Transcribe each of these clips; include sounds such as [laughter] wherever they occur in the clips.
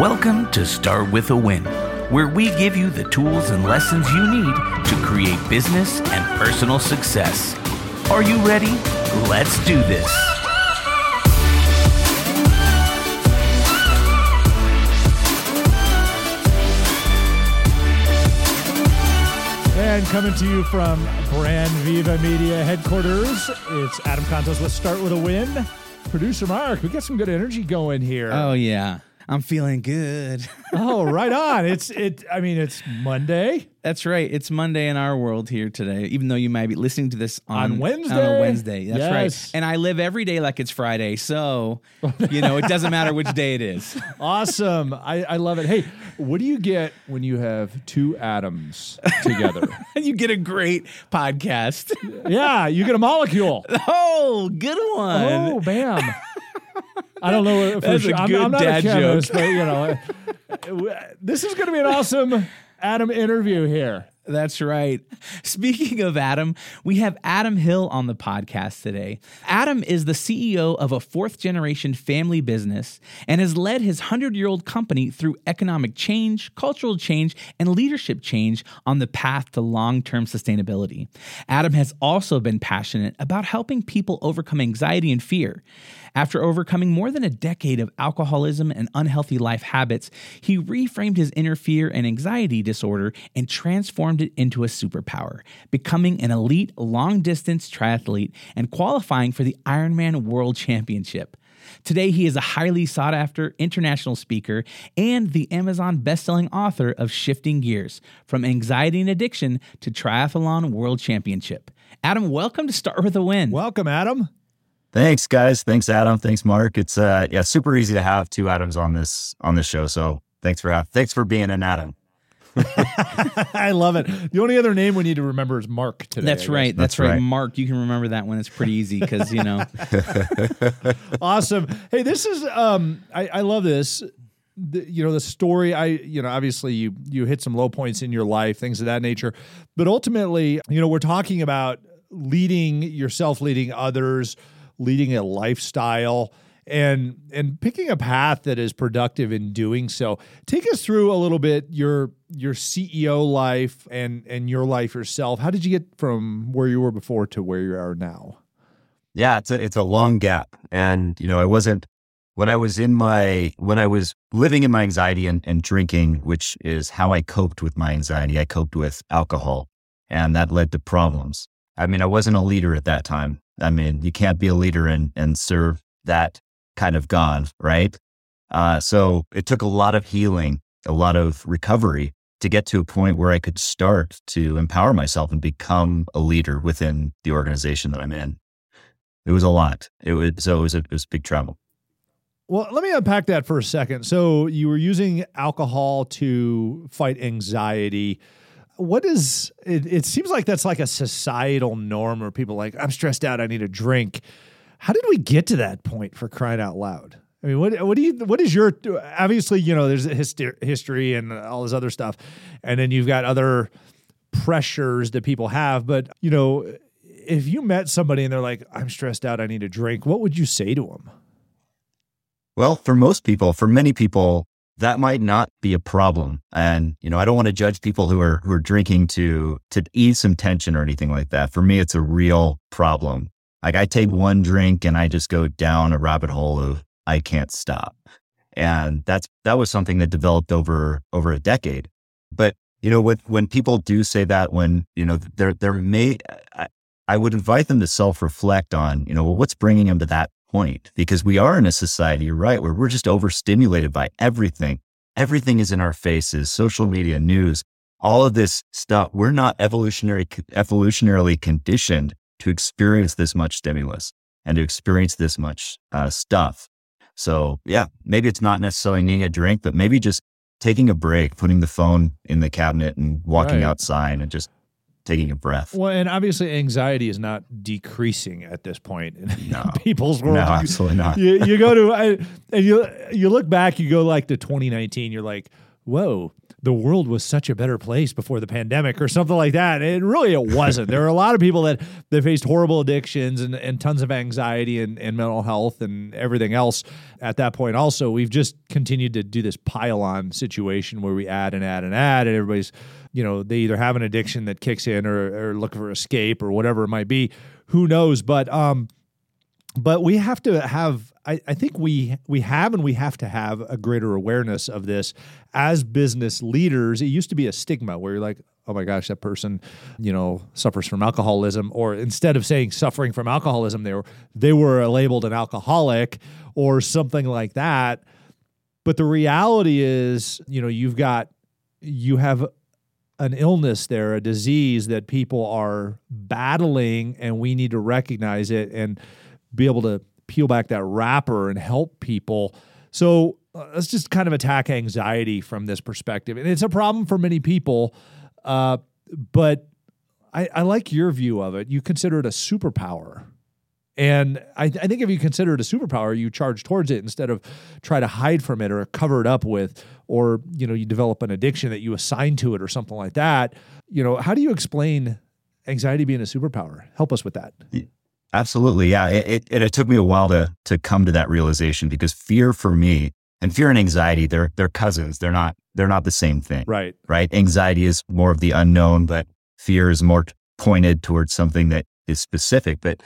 Welcome to Start with a Win, where we give you the tools and lessons you need to create business and personal success. Are you ready? Let's do this. And coming to you from Brand Viva Media headquarters, it's Adam Contos. Let's start with a win. Producer Mark, we got some good energy going here. Oh yeah. I'm feeling good. [laughs] oh, right on. It's it I mean it's Monday. That's right. It's Monday in our world here today, even though you might be listening to this on, On Wednesday. On a Wednesday. That's Yes. right. And I live every day like it's Friday. So, you know, it doesn't matter which day it is. [laughs] Awesome. I, I love it. Hey, what do you get when you have two atoms together? [laughs] you get a great podcast. yeah, you get a molecule. oh, good one. Oh, bam. I don't know. For a sure. I'm, good I'm not a dad chemist, joke. but you know, [laughs] this is going to be an awesome Adam interview here. That's right. Speaking of Adam, we have Adam Hill on the podcast today. Adam is the CEO of a fourth generation family business and has led his 100 year old company through economic change, cultural change, and leadership change on the path to long term sustainability. Adam has also been passionate about helping people overcome anxiety and fear. After overcoming more than a decade of alcoholism and unhealthy life habits, he reframed his inner fear and anxiety disorder and transformed it into a superpower, becoming an elite long distance triathlete and qualifying for the Ironman World Championship. Today, he is a highly sought after international speaker and the Amazon best-selling author of Shifting Gears From Anxiety and Addiction to Triathlon World Championship. Adam, welcome to Start with a Win. Welcome, Adam. Thanks, guys. Thanks, Adam. Thanks, Mark. It's uh, yeah, super easy to have two Adams on this on this show. So thanks for ha- thanks for being an Adam. [laughs] I love it. The only other name we need to remember is Mark today. That's right. That's, That's right. right. Mark, you can remember that one. It's pretty easy because, you know, [laughs] Awesome. Hey, this is um I, I love this. The, you know the story i you know obviously you you hit some low points in your life things of that nature but ultimately you know we're talking about leading yourself leading others leading a lifestyle and and picking a path that is productive in doing so take us through a little bit your your ceo life and and your life yourself how did you get from where you were before to where you are now Yeah, it's a it's a long gap, and you know I wasn't when I was in my when I was living in my anxiety and, and drinking, which is how I coped with my anxiety. I coped with alcohol, and that led to problems. I mean, I wasn't a leader at that time. I mean, you can't be a leader and and serve that kind of God, right? Uh, so it took a lot of healing, a lot of recovery to get to a point where I could start to empower myself and become a leader within the organization that I'm in. It was a lot. It was so it was a, it was big trouble. Well, let me unpack that for a second. So, you were using alcohol to fight anxiety. What is it? It seems like that's like a societal norm where people like, I'm stressed out, I need a drink. How did we get to that point for crying out loud? I mean, what what do you what is your obviously, you know, there's a history, history and all this other stuff. And then you've got other pressures that people have, but you know, if you met somebody and they're like, I'm stressed out, I need a drink, what would you say to them? Well, for most people, for many people, that might not be a problem. And you know, I don't want to judge people who are who are drinking to to ease some tension or anything like that. For me, it's a real problem. Like I take one drink and I just go down a rabbit hole of I can't stop. And that's that was something that developed over over a decade. But you know, when when people do say that, when you know, there there may I, I would invite them to self reflect on, you know, well, what's bringing them to that point? Because we are in a society, you're right, where we're just overstimulated by everything. Everything is in our faces, social media, news, all of this stuff. We're not evolutionary evolutionarily conditioned to experience this much stimulus and to experience this much uh, stuff. So yeah, maybe it's not necessarily needing a drink, but maybe just taking a break, putting the phone in the cabinet and walking Right. outside and just taking a breath. Well, and obviously, anxiety is not decreasing at this point in No. [laughs] people's world. No, absolutely not. You, you go to [laughs] I, and you you look back, you go like to 2019. You're like, whoa, the world was such a better place before the pandemic or something like that. And really it wasn't. there are a lot of people that, that faced horrible addictions and, and tons of anxiety and, and mental health and everything else at that point. Also, we've just continued to do this pile on situation where we add and add and add, and everybody's, you know, they either have an addiction that kicks in or, or looking for escape or whatever it might be. Who knows? But um, but we have to have I, I, think we we have and we have to have a greater awareness of this as business leaders. It used to be a stigma where you're like, oh my gosh, that person, you know, suffers from alcoholism, or instead of saying suffering from alcoholism, they were they were labeled an alcoholic or something like that. But the reality is, you know, you've got you have an illness there, a disease that people are battling, and we need to recognize it and be able to peel back that wrapper and help people. So uh, let's just kind of attack anxiety from this perspective. And it's a problem for many people, uh, but I, I, like your view of it. You consider it a superpower. And I, I, think if you consider it a superpower, you charge towards it instead of try to hide from it or cover it up with, or you know, you develop an addiction that you assign to it or something like that. You know, how do you explain anxiety being a superpower? Help us with that. Absolutely. Yeah. It, it, it, took me a while to, to come to that realization because fear for me and fear and anxiety, they're, they're cousins. They're not, they're not the same thing. Right. Right. Anxiety is more of the unknown, but fear is more pointed towards something that is specific. But,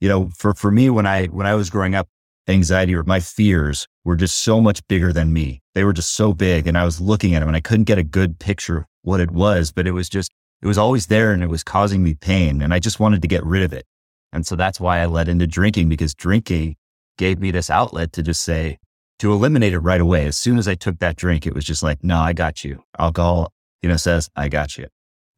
you know, for, for me, when I, when I was growing up, anxiety or my fears were just so much bigger than me. They were just so big. And I was looking at them and I couldn't get a good picture of what it was, but it was just, it was always there and it was causing me pain. And I just wanted to get rid of it. And so that's why I led into drinking because drinking gave me this outlet to just say, to eliminate it right away. As soon as I took that drink, it was just like, no, I got you. Alcohol, you know, says, I got you.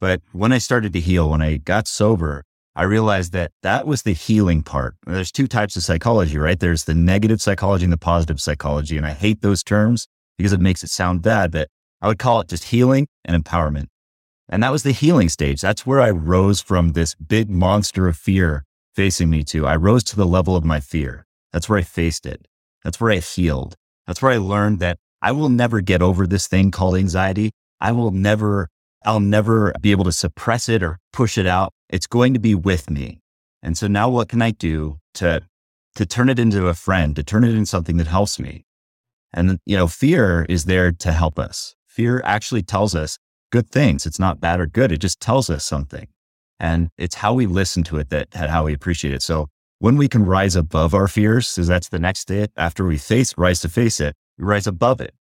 But when I started to heal, when I got sober, I realized that that was the healing part. There's two types of psychology, right? There's the negative psychology and the positive psychology. And I hate those terms because it makes it sound bad, but I would call it just healing and empowerment. And that was the healing stage. That's where I rose from this big monster of fear facing me to. I rose to the level of my fear. That's where I faced it. That's where I healed. That's where I learned that I will never get over this thing called anxiety. I will never, I'll never be able to suppress it or push it out. It's going to be with me. And so now what can I do to, to turn it into a friend, to turn it into something that helps me? And, you know, fear is there to help us. Fear actually tells us good things. It's not bad or good. It just tells us something. And it's how we listen to it that that how we appreciate it. So when we can rise above our fears, because that's the next day after we face, rise to face it, we rise above it.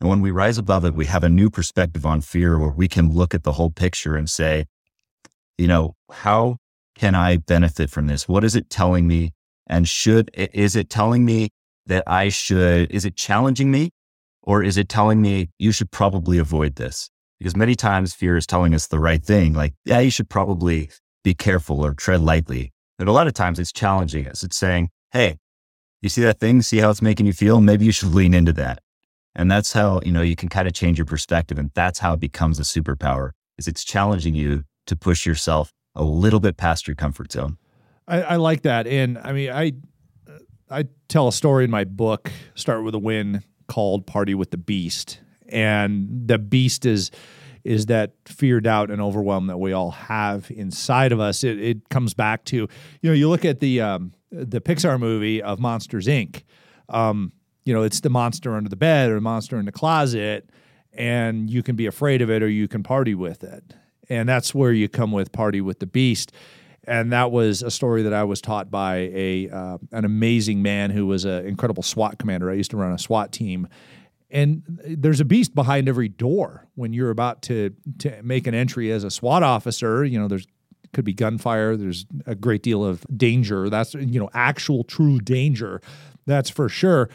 And when we rise above it, we have a new perspective on fear where we can look at the whole picture and say, you know, how can I benefit from this? What is it telling me? And should, is it telling me that I should, is it challenging me? Or is it telling me you should probably avoid this? because many times fear is telling us the right thing, like, yeah, you should probably be careful or tread lightly. But a lot of times it's challenging us. It's saying, hey, you see that thing? See how it's making you feel? Maybe you should lean into that. And that's how, you know, you can kind of change your perspective. And that's how it becomes a superpower is it's challenging you to push yourself a little bit past your comfort zone. I, I like that. And I mean, I, I tell a story in my book, Start with a Win, called Party with the Beast and the beast is is that fear, doubt, and overwhelm that we all have inside of us. It, it comes back to you know you look at the um, the Pixar movie of Monsters Inc. Um, you know it's the monster under the bed or the monster in the closet, and you can be afraid of it or you can party with it, and that's where you come with party with the beast. And that was a story that I was taught by a uh, an amazing man who was an incredible SWAT commander. I used to run a SWAT team, and there's a beast behind every door when you're about to to make an entry as a SWAT officer. You know, there's could be gunfire. There's a great deal of danger. That's you know actual true danger. That's for sure.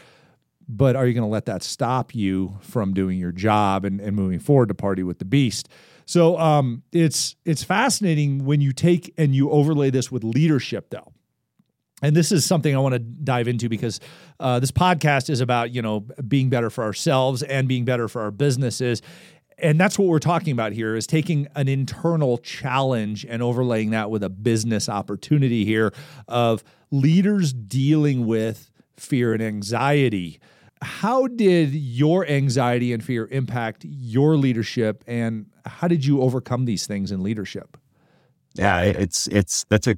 But are you going to let that stop you from doing your job and, and moving forward to party with the beast? So um, it's it's fascinating when you take and you overlay this with leadership, though. And this is something I want to dive into because uh, this podcast is about you know being better for ourselves and being better for our businesses. And that's what we're talking about here is taking an internal challenge and overlaying that with a business opportunity here of leaders dealing with fear and anxiety how did your anxiety and fear impact your leadership and how did you overcome these things in leadership? Yeah, it's it's that's a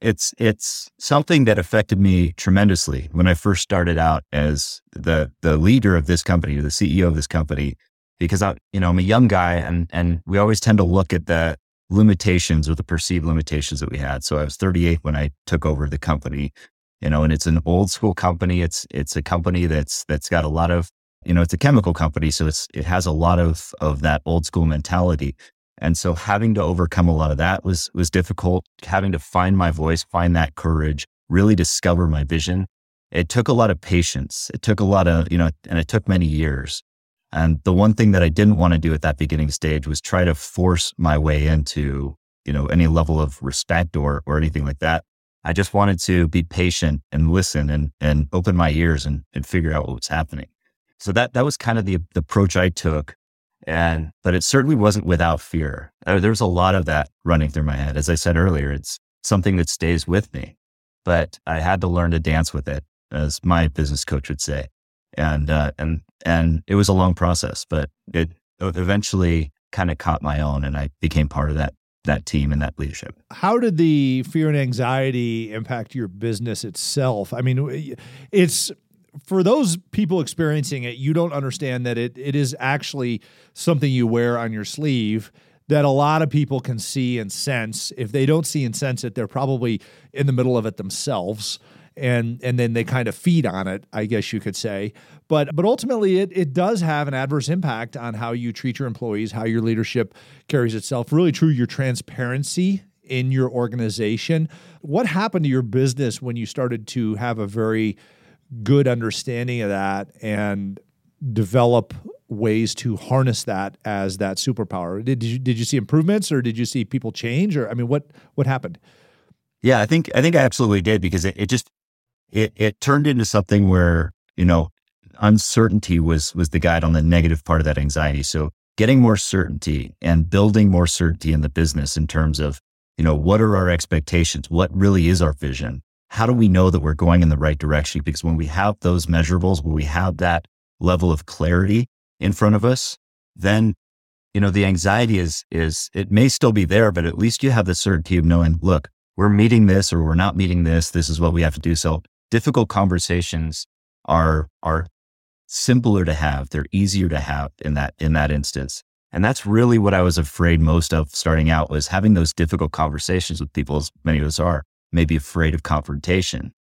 it's it's something that affected me tremendously when I first started out as the the leader of this company, or the CEO of this company, because I you know I'm a young guy and and we always tend to look at the limitations or the perceived limitations that we had. So I was 38 when I took over the company, you know, and it's an old school company. It's it's a company that's that's got a lot of you know it's a chemical company, so it's it has a lot of of that old school mentality. And so having to overcome a lot of that was was difficult. Having to find my voice, find that courage, really discover my vision. It took a lot of patience. It took a lot of, you know, and it took many years. And the one thing that I didn't want to do at that beginning stage was try to force my way into, you know, any level of respect or or anything like that. I just wanted to be patient and listen and and open my ears and, and figure out what was happening. So that that was kind of the, the approach I took. And, but it certainly wasn't without fear. There was a lot of that running through my head. As I said earlier, it's something that stays with me, but I had to learn to dance with it, as my business coach would say. And, uh, and, and it was a long process, but it eventually kind of caught my own and I became part of that that team and that leadership. How did the fear and anxiety impact your business itself? I mean, it's for those people experiencing it, you don't understand that it it is actually something you wear on your sleeve that a lot of people can see and sense. If they don't see and sense it, they're probably in the middle of it themselves. And, and then they kind of feed on it, I guess you could say. But but ultimately it it does have an adverse impact on how you treat your employees, how your leadership carries itself. Really true, your transparency in your organization. What happened to your business when you started to have a very good understanding of that and develop ways to harness that as that superpower. Did, you did you see improvements or did you see people change or I mean what what happened? Yeah, I think I think I absolutely did because it, it just it it turned into something where, you know, uncertainty was was the guide on the negative part of that anxiety. So getting more certainty and building more certainty in the business in terms of, you know, what are our expectations? What really is our vision? how do we know that we're going in the right direction? Because when we have those measurables, when we have that level of clarity in front of us, then, you know, the anxiety is, is, it may still be there, but at least you have the certainty of knowing, look, we're meeting this or we're not meeting this. This is what we have to do. So difficult conversations are, are simpler to have. They're easier to have in that, in that instance. And that's really what I was afraid most of starting out was having those difficult conversations with people, as many of us are maybe afraid of confrontation.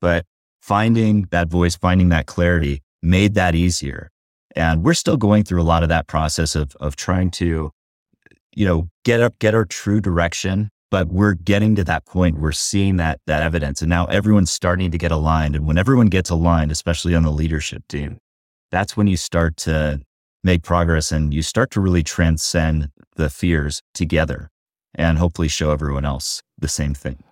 But finding that voice, finding that clarity made that easier. And we're still going through a lot of that process of, of trying to, you know, get up, get our true direction. But we're getting to that point. We're seeing that, that evidence. And now everyone's starting to get aligned. And when everyone gets aligned, especially on the leadership team, that's when you start to make progress and you start to really transcend the fears together and hopefully show everyone else the same thing.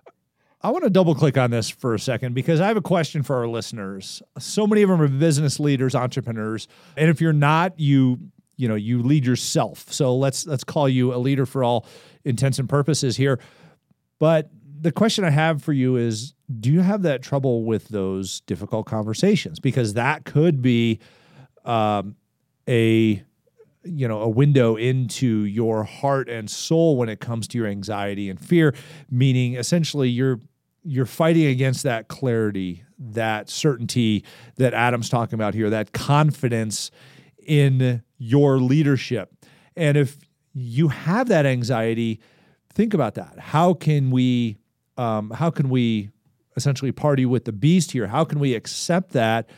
I want to double click on this for a second because I have a question for our listeners. So many of them are business leaders, entrepreneurs, and if you're not, you you know you lead yourself. So let's let's call you a leader for all intents and purposes here. But the question I have for you is do you have that trouble with those difficult conversations because that could be um, a you know a window into your heart and soul when it comes to your anxiety and fear meaning essentially you're you're fighting against that clarity that certainty that adam's talking about here that confidence in your leadership and if you have that anxiety think about that how can we um, how can we essentially party with the beast here how can we accept that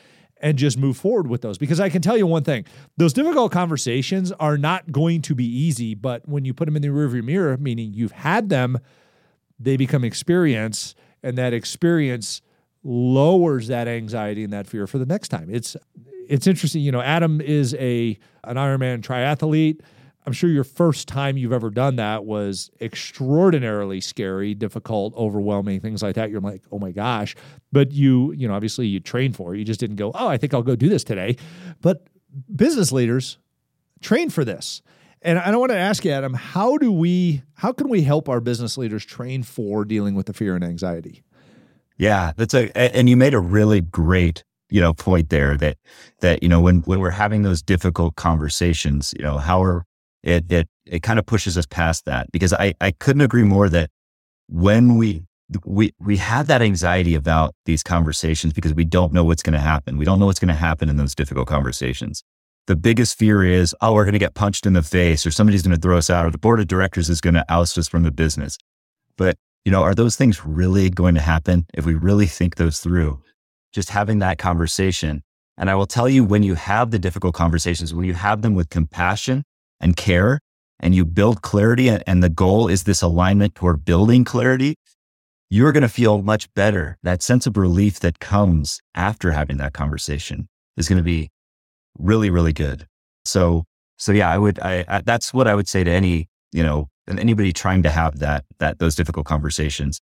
and just move forward with those. Because I can tell you one thing those difficult conversations are not going to be easy, but when you put them in the rearview mirror, meaning you've had them, they become experience, and that experience lowers that anxiety and that fear for the next time. It's it's interesting, you know, Adam is a an Ironman triathlete. I'm sure your first time you've ever done that was extraordinarily scary, difficult, overwhelming, things like that. You're like, oh my gosh. But you, you know, obviously you train for it. You just didn't go, oh, I think I'll go do this today. But business leaders train for this. And I don't want to ask you, Adam, how do we, how can we help our business leaders train for dealing with the fear and anxiety? Yeah, that's a, and you made a really great you know, point there that, that, you know, when, when we're having those difficult conversations, you know, how are, it, it, it kind of pushes us past that because I, I couldn't agree more that when we, we, we have that anxiety about these conversations because we don't know what's going to happen. We don't know what's going to happen in those difficult conversations. The biggest fear is, oh, we're going to get punched in the face or somebody's going to throw us out or the board of directors is going to oust us from the business. But, you know, are those things really going to happen if we really think those through? Just having that conversation. And I will tell you, when you have the difficult conversations, when you have them with compassion and care, and you build clarity, and the goal is this alignment toward building clarity, you're going to feel much better. That sense of relief that comes after having that conversation is going to be really, really good. So, so yeah, I would, I, I, that's what I would say to any, you know, anybody trying to have that, that, those difficult conversations.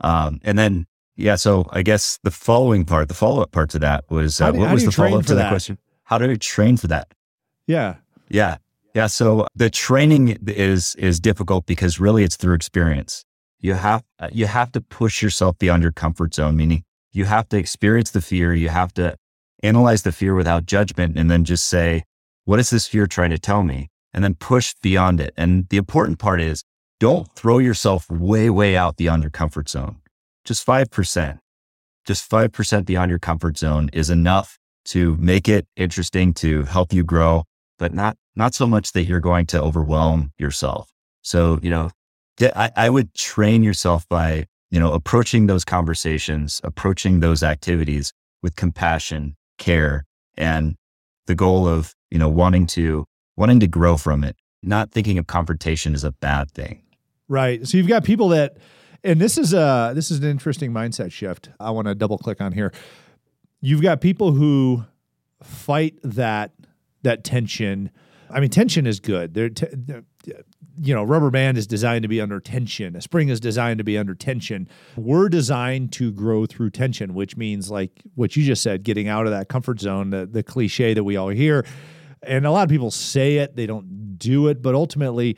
Um, and then, yeah, so I guess the following part, the follow up part to that was, uh, do, what was the follow up to that, that question? How do you train for that? Yeah. Yeah. Yeah. So the training is, is difficult because really it's through experience. You have, uh, you have to push yourself beyond your comfort zone, meaning you have to experience the fear. You have to analyze the fear without judgment and then just say, what is this fear trying to tell me? And then push beyond it. And the important part is don't throw yourself way, way out beyond your comfort zone. Just 5%. Just 5% beyond your comfort zone is enough to make it interesting to help you grow, but not, not so much that you're going to overwhelm yourself. So, you know, I, I would train yourself by, you know, approaching those conversations, approaching those activities with compassion care and the goal of, you know, wanting to, wanting to grow from it, not thinking of confrontation as a bad thing. Right. So you've got people that, and this is a, this is an interesting mindset shift. I want to double click on here. You've got people who fight that, that tension. I mean, tension is good. They're, t- you know, rubber band is designed to be under tension. A spring is designed to be under tension. We're designed to grow through tension, which means like what you just said, getting out of that comfort zone, the, the cliche that we all hear. And a lot of people say it, they don't do it, but ultimately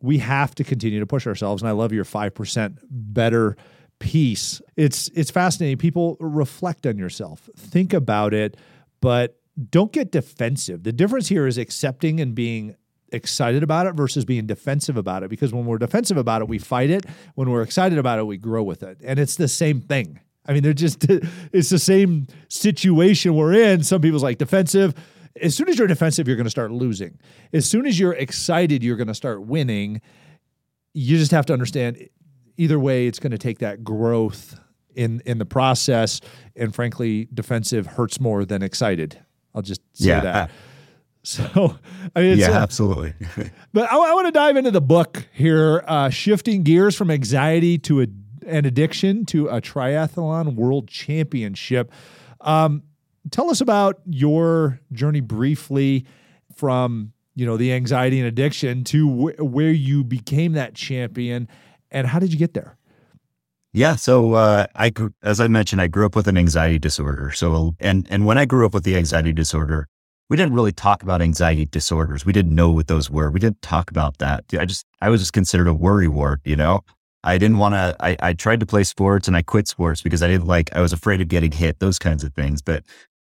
we have to continue to push ourselves. And I love your 5% better piece. It's it's fascinating. People reflect on yourself. Think about it, but don't get defensive. The difference here is accepting and being excited about it versus being defensive about it. Because when we're defensive about it, we fight it. When we're excited about it, we grow with it. And it's the same thing. I mean, they're just, [laughs] it's the same situation we're in. Some people's like defensive. As soon as you're defensive, you're going to start losing. As soon as you're excited, you're going to start winning. You just have to understand either way, it's going to take that growth in in the process. And frankly, defensive hurts more than excited. I'll just say yeah, that. [laughs] So, I mean, it's yeah, uh, absolutely. [laughs] but I, I want to dive into the book here, uh, shifting gears from anxiety to a, an addiction to a triathlon world championship. Um, tell us about your journey briefly from you know the anxiety and addiction to wh- where you became that champion, and how did you get there? Yeah, so uh, I, as I mentioned, I grew up with an anxiety disorder. So, and and when I grew up with the anxiety disorder, we didn't really talk about anxiety disorders. We didn't know what those were. We didn't talk about that. I just, I was just considered a worry wart, you know? I didn't want to, I, I tried to play sports and I quit sports because I didn't like, I was afraid of getting hit, those kinds of things. But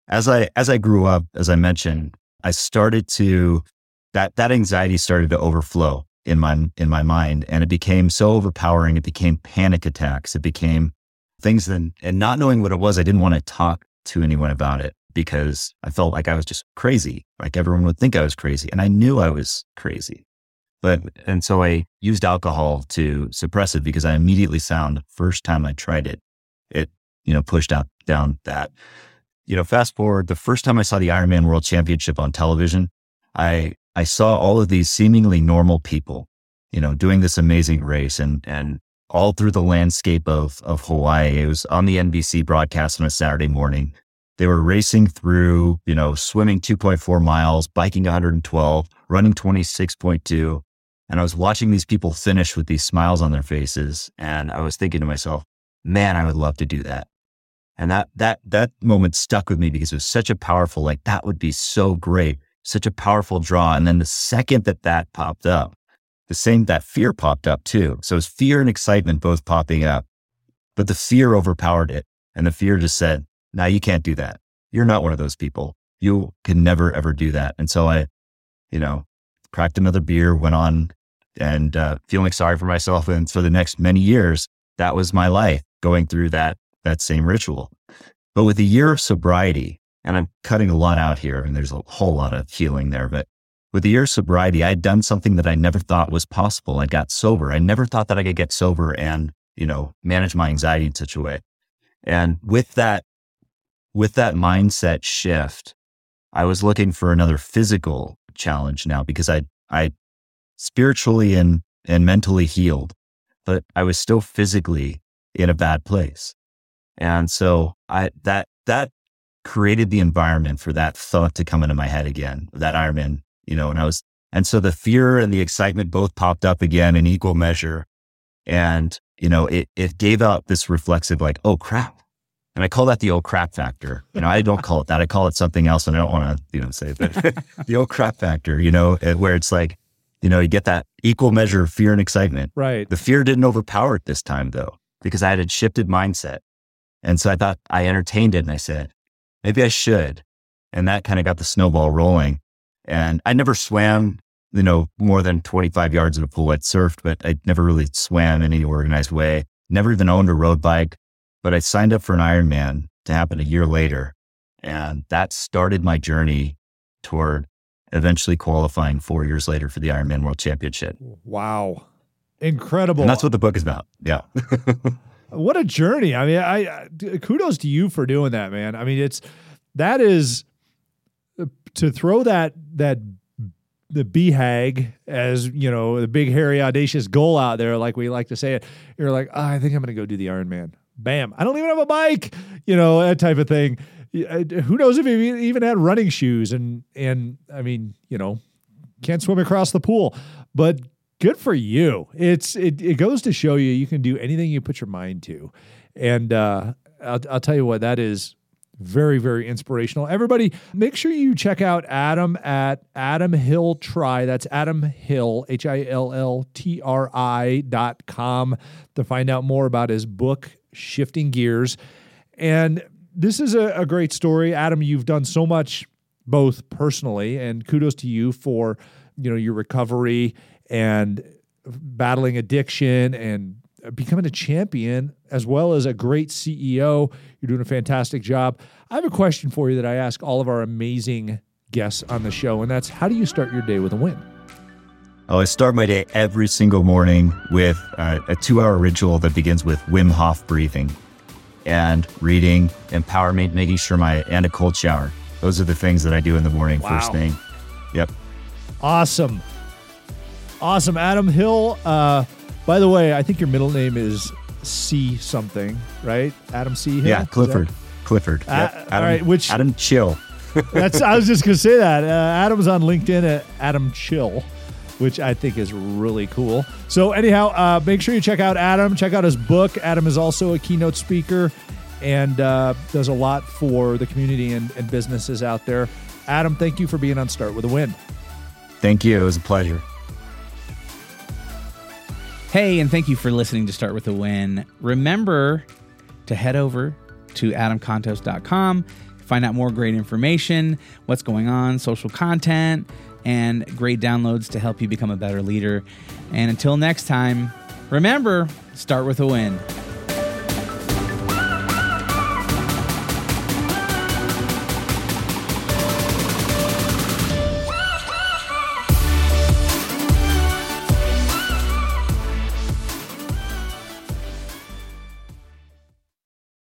as I, as I grew up, as I mentioned, I started to, that, that anxiety started to overflow in my, in my mind and it became so overpowering. It became panic attacks. It became things that, and not knowing what it was, I didn't want to talk to anyone about it because I felt like I was just crazy. Like everyone would think I was crazy. And I knew I was crazy. But, and so I used alcohol to suppress it because I immediately found the first time I tried it, it, you know, pushed out down that. You know, fast forward, the first time I saw the Ironman World Championship on television, I, I saw all of these seemingly normal people, you know, doing this amazing race and, and all through the landscape of, of Hawaii. It was on the NBC broadcast on a Saturday morning. They were racing through, you know, swimming 2.4 miles, biking 112, running 26.2. And I was watching these people finish with these smiles on their faces. And I was thinking to myself, man, I would love to do that. And that, that, that moment stuck with me because it was such a powerful, like, that would be so great, such a powerful draw. And then the second that that popped up, the same, that fear popped up too. So it was fear and excitement both popping up, but the fear overpowered it. And the fear just said, now you can't do that. you're not one of those people. You can never, ever do that. And so I, you know, cracked another beer, went on and uh, feeling sorry for myself. And for the next many years, that was my life going through that, that same ritual. But with a year of sobriety, and I'm cutting a lot out here and there's a whole lot of healing there, but with the year of sobriety, I had done something that I never thought was possible. I got sober. I never thought that I could get sober and, you know, manage my anxiety in such a way. And with that, with that mindset shift, I was looking for another physical challenge now because I, I spiritually and, and mentally healed, but I was still physically in a bad place. And so I, that, that created the environment for that thought to come into my head again, that Ironman, you know, and I was, and so the fear and the excitement both popped up again in equal measure. And, you know, it, it gave out this reflexive, like, oh crap. And I call that the old crap factor. You know, I don't call it that. I call it something else. And I don't want to, you know, say it, [laughs] the old crap factor, you know, eh, where it's like, you know, you get that equal measure of fear and excitement. Right. The fear didn't overpower it this time though, because I had a shifted mindset. And so I thought I entertained it and I said, maybe I should. And that kind of got the snowball rolling. And I never swam, you know, more than 25 yards in a pool. I'd surfed, but I never really swam in any organized way. Never even owned a road bike, but I signed up for an Ironman to happen a year later. And that started my journey toward eventually qualifying four years later for the Ironman World Championship. Wow. Incredible. And that's what the book is about. Yeah. [laughs] what a journey. I mean, I, I kudos to you for doing that, man. I mean, it's that is to throw that that the BHAG as you know the big hairy audacious goal out there, like we like to say it. You're like, oh, I think I'm going to go do the Ironman. Bam! I don't even have a bike, you know that type of thing. Who knows if he even had running shoes and and I mean, you know, can't swim across the pool, but good for you. It's it it goes to show you you can do anything you put your mind to, and uh, I'll I'll tell you what that is very very inspirational. Everybody make sure you check out adam at adam hill try. That's adam hill h-i-l-l-t-r-i dot com to find out more about his book shifting gears. And this is a, a great story. Adam you've done so much both personally and kudos to you for you know your recovery and battling addiction and becoming a champion as well as a great CEO. You're doing a fantastic job. I have a question for you that I ask all of our amazing guests on the show, and that's how do you start your day with a win? Oh, I start my day every single morning with uh, a two hour ritual that begins with Wim Hof breathing and reading, empowerment, making sure my, and a cold shower. Those are the things that I do in the morning wow. first thing. Yep. Awesome. Awesome. Adam Hill. Uh, by the way, I think your middle name is C something, right? Adam C. Hill? Yeah, Clifford. Clifford. Uh, yep. Adam, all right, which Adam Chill. that's. I was just gonna say that. Uh, Adam's on LinkedIn at Adam Chill, which I think is really cool. So anyhow, uh, make sure you check out Adam. Check out his book. Adam is also a keynote speaker and uh, does a lot for the community and, and businesses out there. Adam, thank you for being on Start with a Win. Thank you. It was a pleasure. Hey, and thank you for listening to Start with a Win. Remember to head over to adamcontos.com, find out more great information, what's going on, social content, and great downloads to help you become a better leader. And until next time, remember, start with a win.